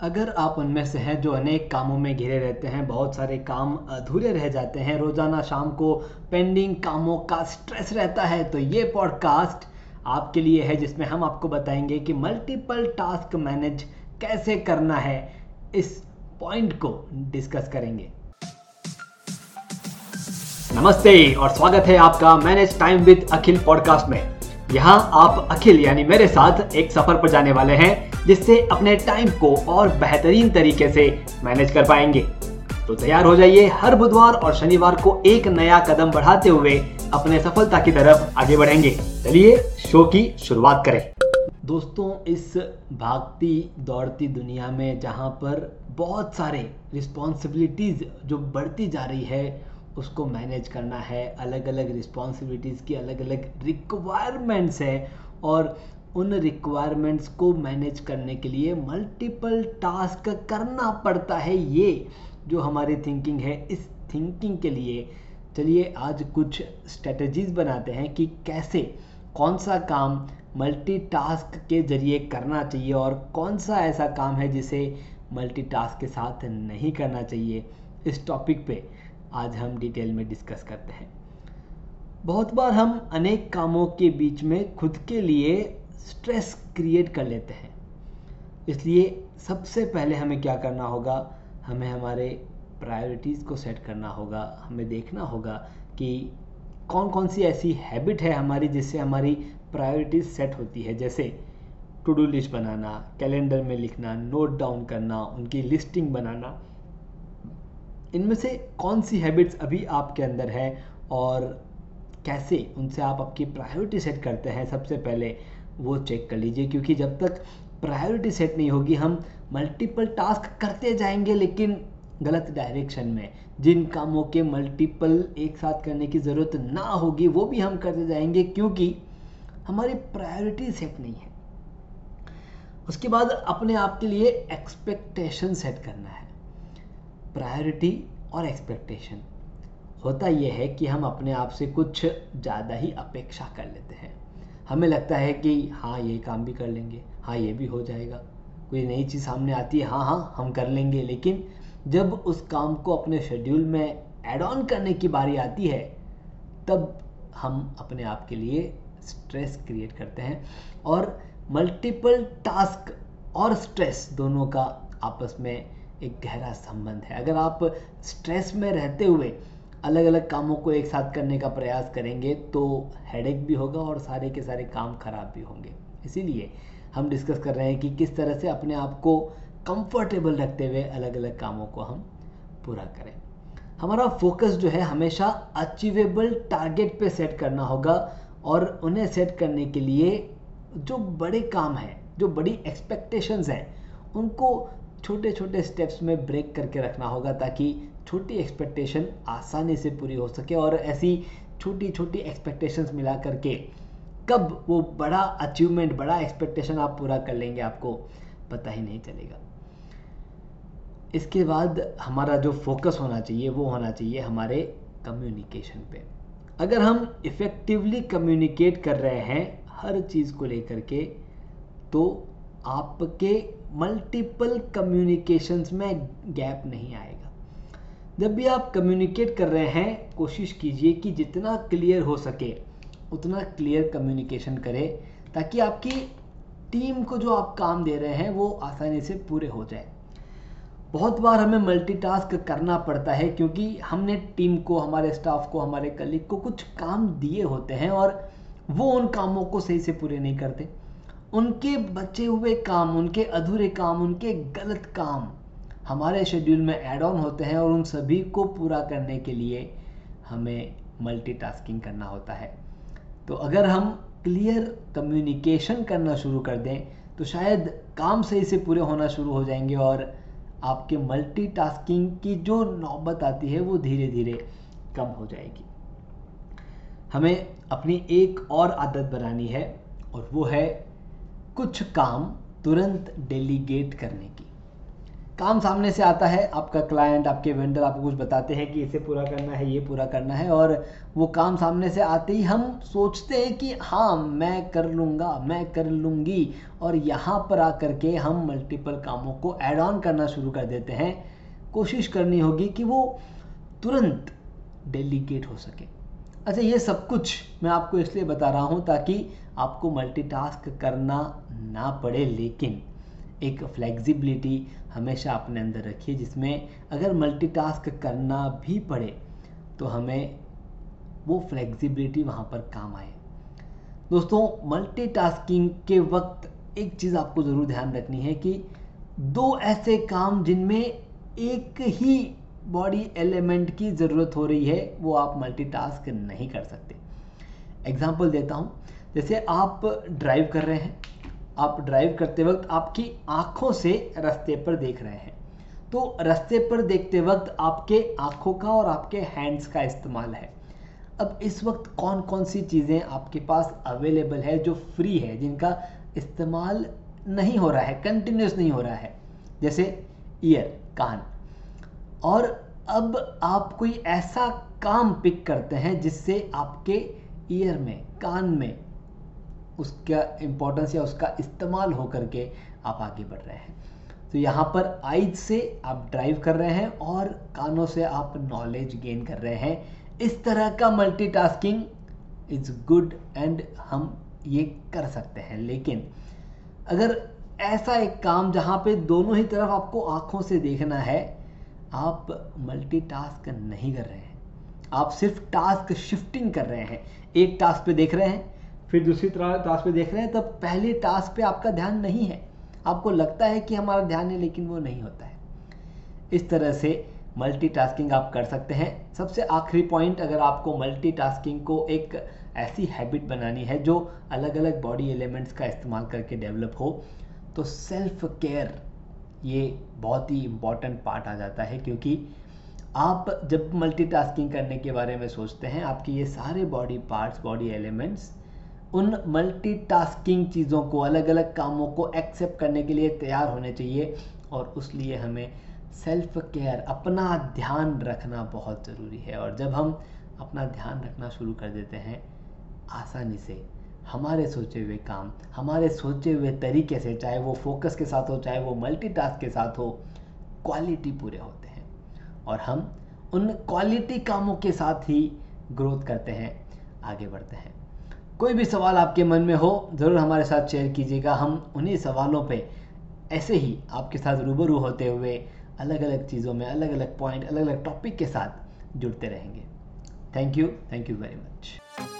अगर आप उनमें से हैं जो अनेक कामों में घिरे रहते हैं, बहुत सारे काम अधूरे रह जाते हैं, रोज़ाना शाम को पेंडिंग कामों का स्ट्रेस रहता है तो ये पॉडकास्ट आपके लिए है जिसमें हम आपको बताएँगे कि मल्टीपल टास्क मैनेज कैसे करना है। इस पॉइंट को डिस्कस करेंगे। नमस्ते और स्वागत है आपका manage time with Akhil podcast में। यहाँ आप अखिल यानी मेरे साथ एक सफ़र पर जाने वाले हैं, जिससे अपने टाइम को और बेहतरीन तरीके से मैनेज कर पाएँगे। तो तैयार हो जाइए हर बुधवार और शनिवार को एक नया कदम बढ़ाते हुए अपने सफलता की तरफ़ आगे बढ़ेंगे। चलिए शो की शुरुआत करें। दोस्तों, इस भागती दौड़ती दुनिया में जहाँ पर बहुत सारे रिस्पॉन्सिबिलिटीज़ जो बढ़ती जा रही है उसको मैनेज करना है। अलग अलग रिस्पॉन्सिबिलिटीज़ की अलग अलग रिक्वायरमेंट्स है और उन रिक्वायरमेंट्स को मैनेज करने के लिए मल्टीपल टास्क करना पड़ता है ये जो हमारी थिंकिंग है। इस थिंकिंग के लिए चलिए आज कुछ स्ट्रेटजीज बनाते हैं कि कैसे, कौन सा काम मल्टीटास्क के ज़रिए करना चाहिए और कौन सा ऐसा काम है जिसे मल्टीटास्क के साथ नहीं करना चाहिए। इस टॉपिक पे आज हम डिटेल में डिस्कस करते हैं। बहुत बार हम अनेक कामों के बीच में खुद के लिए स्ट्रेस क्रिएट कर लेते हैं। इसलिए सबसे पहले हमें क्या करना होगा? हमें हमारे प्रायोरिटीज़ को सेट करना होगा। हमें देखना होगा कि कौन कौन सी ऐसी हैबिट है हमारी जिससे हमारी प्रायोरिटीज़ सेट होती है। जैसे टू डू लिस्ट बनाना, कैलेंडर में लिखना, नोट डाउन करना, उनकी लिस्टिंग बनाना। इनमें से कौन सी हैबिट्स अभी आपके अंदर है और कैसे उनसे आप आपकी प्रायोरिटी सेट करते हैं? सबसे पहले वो चेक कर लीजिए, क्योंकि जब तक प्रायोरिटी सेट नहीं होगी, हम मल्टीपल टास्क करते जाएँगे, लेकिन गलत डायरेक्शन में। जिन कामों के मल्टीपल एक साथ करने की ज़रूरत ना होगी, वो भी हम करते जाएँगे, क्योंकि हमारी प्रायोरिटी सेट नहीं है। उसके बाद अपने आप के लिए एक्सपेक्टेशन सेट करना है। प्रायोरिटी और एक्सपेक्टेशन। होता यह है कि हम अपने आप से कुछ ज़्यादा ही अपेक्षा कर लेते हैं। हमें लगता है कि हाँ ये काम भी कर लेंगे हाँ ये भी हो जाएगा। कोई नई चीज़ सामने आती है हाँ हाँ हम कर लेंगे। लेकिन जब उस काम को अपने शेड्यूल में एड ऑन करने की बारी आती है, तब हम अपने आप के लिए स्ट्रेस क्रिएट करते हैं और मल्टीपल टास्क और स्ट्रेस दोनों का आपस में एक गहरा संबंध है। अगर आप स्ट्रेस में रहते हुए अलग अलग कामों को एक साथ करने का प्रयास करेंगे तो हेडेक भी होगा और सारे के सारे काम खराब भी होंगे। इसीलिए हम डिस्कस कर रहे हैं कि किस तरह से अपने आप को कंफर्टेबल रखते हुए अलग अलग कामों को हम पूरा करें। हमारा फोकस जो है, हमेशा अचीवेबल टारगेट पे सेट करना होगा और उन्हें सेट करने के लिए जो बड़े काम हैं, जो बड़ी एक्सपेक्टेशंस हैं, उनको छोटे छोटे स्टेप्स में ब्रेक करके रखना होगा ताकि छोटी एक्सपेक्टेशन आसानी से पूरी हो सके और ऐसी छोटी छोटी एक्सपेक्टेशंस मिला करके कब वो बड़ा अचीवमेंट बड़ा एक्सपेक्टेशन आप पूरा कर लेंगे आपको पता ही नहीं चलेगा। इसके बाद हमारा जो फोकस होना चाहिए वो होना चाहिए हमारे कम्युनिकेशन पे। अगर हम इफ़ेक्टिवली कम्युनिकेट कर रहे हैं हर चीज़ को लेकर के तो आपके मल्टीपल कम्युनिकेशंस में गैप नहीं आएगा। जब भी आप कम्युनिकेट कर रहे हैं, कोशिश कीजिए कि जितना क्लियर हो सके, उतना क्लियर कम्युनिकेशन करें, ताकि आपकी टीम को जो आप काम दे रहे हैं, वो आसानी से पूरे हो जाए। बहुत बार हमें मल्टीटास्क करना पड़ता है, क्योंकि हमने टीम को, हमारे स्टाफ को, हमारे कलीग को कुछ काम दिए होते हैं और वो उन कामों को सही से पूरे नहीं करते। उनके बचे हुए काम, उनके अधूरे काम, उनके गलत काम हमारे शेड्यूल में ऐड ऑन होते हैं और उन सभी को पूरा करने के लिए हमें मल्टीटास्किंग करना होता है। तो अगर हम क्लियर कम्युनिकेशन करना शुरू कर दें तो शायद काम सही से पूरे होना शुरू हो जाएँगे और आपके मल्टीटास्किंग की जो नौबत आती है, वो धीरे धीरे कम हो जाएगी। हमें अपनी एक और आदत बनानी है और वो है कुछ काम तुरंत डेलीगेट करने की। काम सामने से आता है, आपका क्लाइंट आपके वेंडर आपको कुछ बताते हैं कि इसे पूरा करना है, ये पूरा करना है और वो काम सामने से आते ही हम सोचते हैं कि हाँ मैं कर लूँगा, मैं कर लूँगी और यहाँ पर आकर के हम मल्टीपल कामों को ऐड ऑन करना शुरू कर देते हैं। कोशिश करनी होगी कि वो तुरंत डेलीगेट हो सके। अच्छा ये सब कुछ मैं आपको इसलिए बता रहा हूँ ताकि आपको मल्टीटास्क करना ना पड़े, लेकिन एक फ्लेक्सिबिलिटी हमेशा अपने अंदर रखिए, जिसमें अगर मल्टीटास्क करना भी पड़े तो हमें वो फ्लेक्सिबिलिटी वहाँ पर काम आए। दोस्तों मल्टीटास्किंग के वक्त एक चीज़ आपको ज़रूर ध्यान रखनी है कि दो ऐसे काम जिनमें एक ही बॉडी एलिमेंट की ज़रूरत हो रही है, वो आप मल्टीटास्क नहीं कर सकते। एग्ज़ाम्पल देता हूँ। जैसे आप ड्राइव कर रहे हैं। आप ड्राइव करते वक्त आपकी आँखों से रास्ते पर देख रहे हैं। तो रास्ते पर देखते वक्त आपके आँखों का और आपके हैंड्स का इस्तेमाल है। अब इस वक्त कौन कौन सी चीज़ें आपके पास अवेलेबल है, जो फ्री है, जिनका इस्तेमाल नहीं हो रहा है कंटिन्यूस नहीं हो रहा है? जैसे ईयर कान। और अब आप कोई ऐसा काम पिक करते हैं जिससे आपके ईयर में, कान में उसका इम्पोर्टेंस या उसका इस्तेमाल हो करके आप आगे बढ़ रहे हैं। तो यहाँ पर आइज़ से आप ड्राइव कर रहे हैं और कानों से आप नॉलेज गेन कर रहे हैं। इस तरह का मल्टीटास्किंग इज़ गुड एंड हम ये कर सकते हैं। लेकिन अगर ऐसा एक काम जहाँ पे दोनों ही तरफ़ आपको आँखों से देखना है आप मल्टीटास्क नहीं कर रहे हैं। आप सिर्फ़ टास्क शिफ्टिंग कर रहे हैं। एक टास्क पे देख रहे हैं, फिर दूसरी टास्क पे देख रहे हैं, तब पहले टास्क पे आपका ध्यान नहीं है। आपको लगता है कि हमारा ध्यान है, लेकिन वो नहीं होता है। इस तरह से मल्टीटास्किंग आप कर सकते हैं। सबसे आखिरी पॉइंट अगर आपको मल्टीटास्किंग को एक ऐसी हैबिट बनानी है, जो अलग अलग बॉडी एलिमेंट्स का इस्तेमाल करके डेवलप हो तो सेल्फ केयर ये बहुत ही इंपॉर्टेंट पार्ट आ जाता है क्योंकि आप जब मल्टीटास्किंग करने के बारे में सोचते हैं, आपके ये सारे बॉडी पार्ट्स बॉडी एलिमेंट्स उन मल्टीटास्किंग चीज़ों को अलग अलग कामों को एक्सेप्ट करने के लिए तैयार होने चाहिए और उस लिए हमें सेल्फ केयर अपना ध्यान रखना बहुत ज़रूरी है। और जब हम अपना ध्यान रखना शुरू कर देते हैं, आसानी से हमारे सोचे हुए काम, हमारे सोचे हुए तरीके से, चाहे वो फोकस के साथ हो, चाहे वो मल्टीटास्क के साथ हो क्वालिटी पूरे होते हैं। और हम उन क्वालिटी कामों के साथ ही ग्रोथ करते हैं, आगे बढ़ते हैं। कोई भी सवाल आपके मन में हो, ज़रूर हमारे साथ शेयर कीजिएगा। हम उन्हीं सवालों पे ऐसे ही आपके साथ रूबरू होते हुए अलग अलग चीज़ों में अलग अलग पॉइंट अलग अलग टॉपिक के साथ जुड़ते रहेंगे। Thank you thank you very much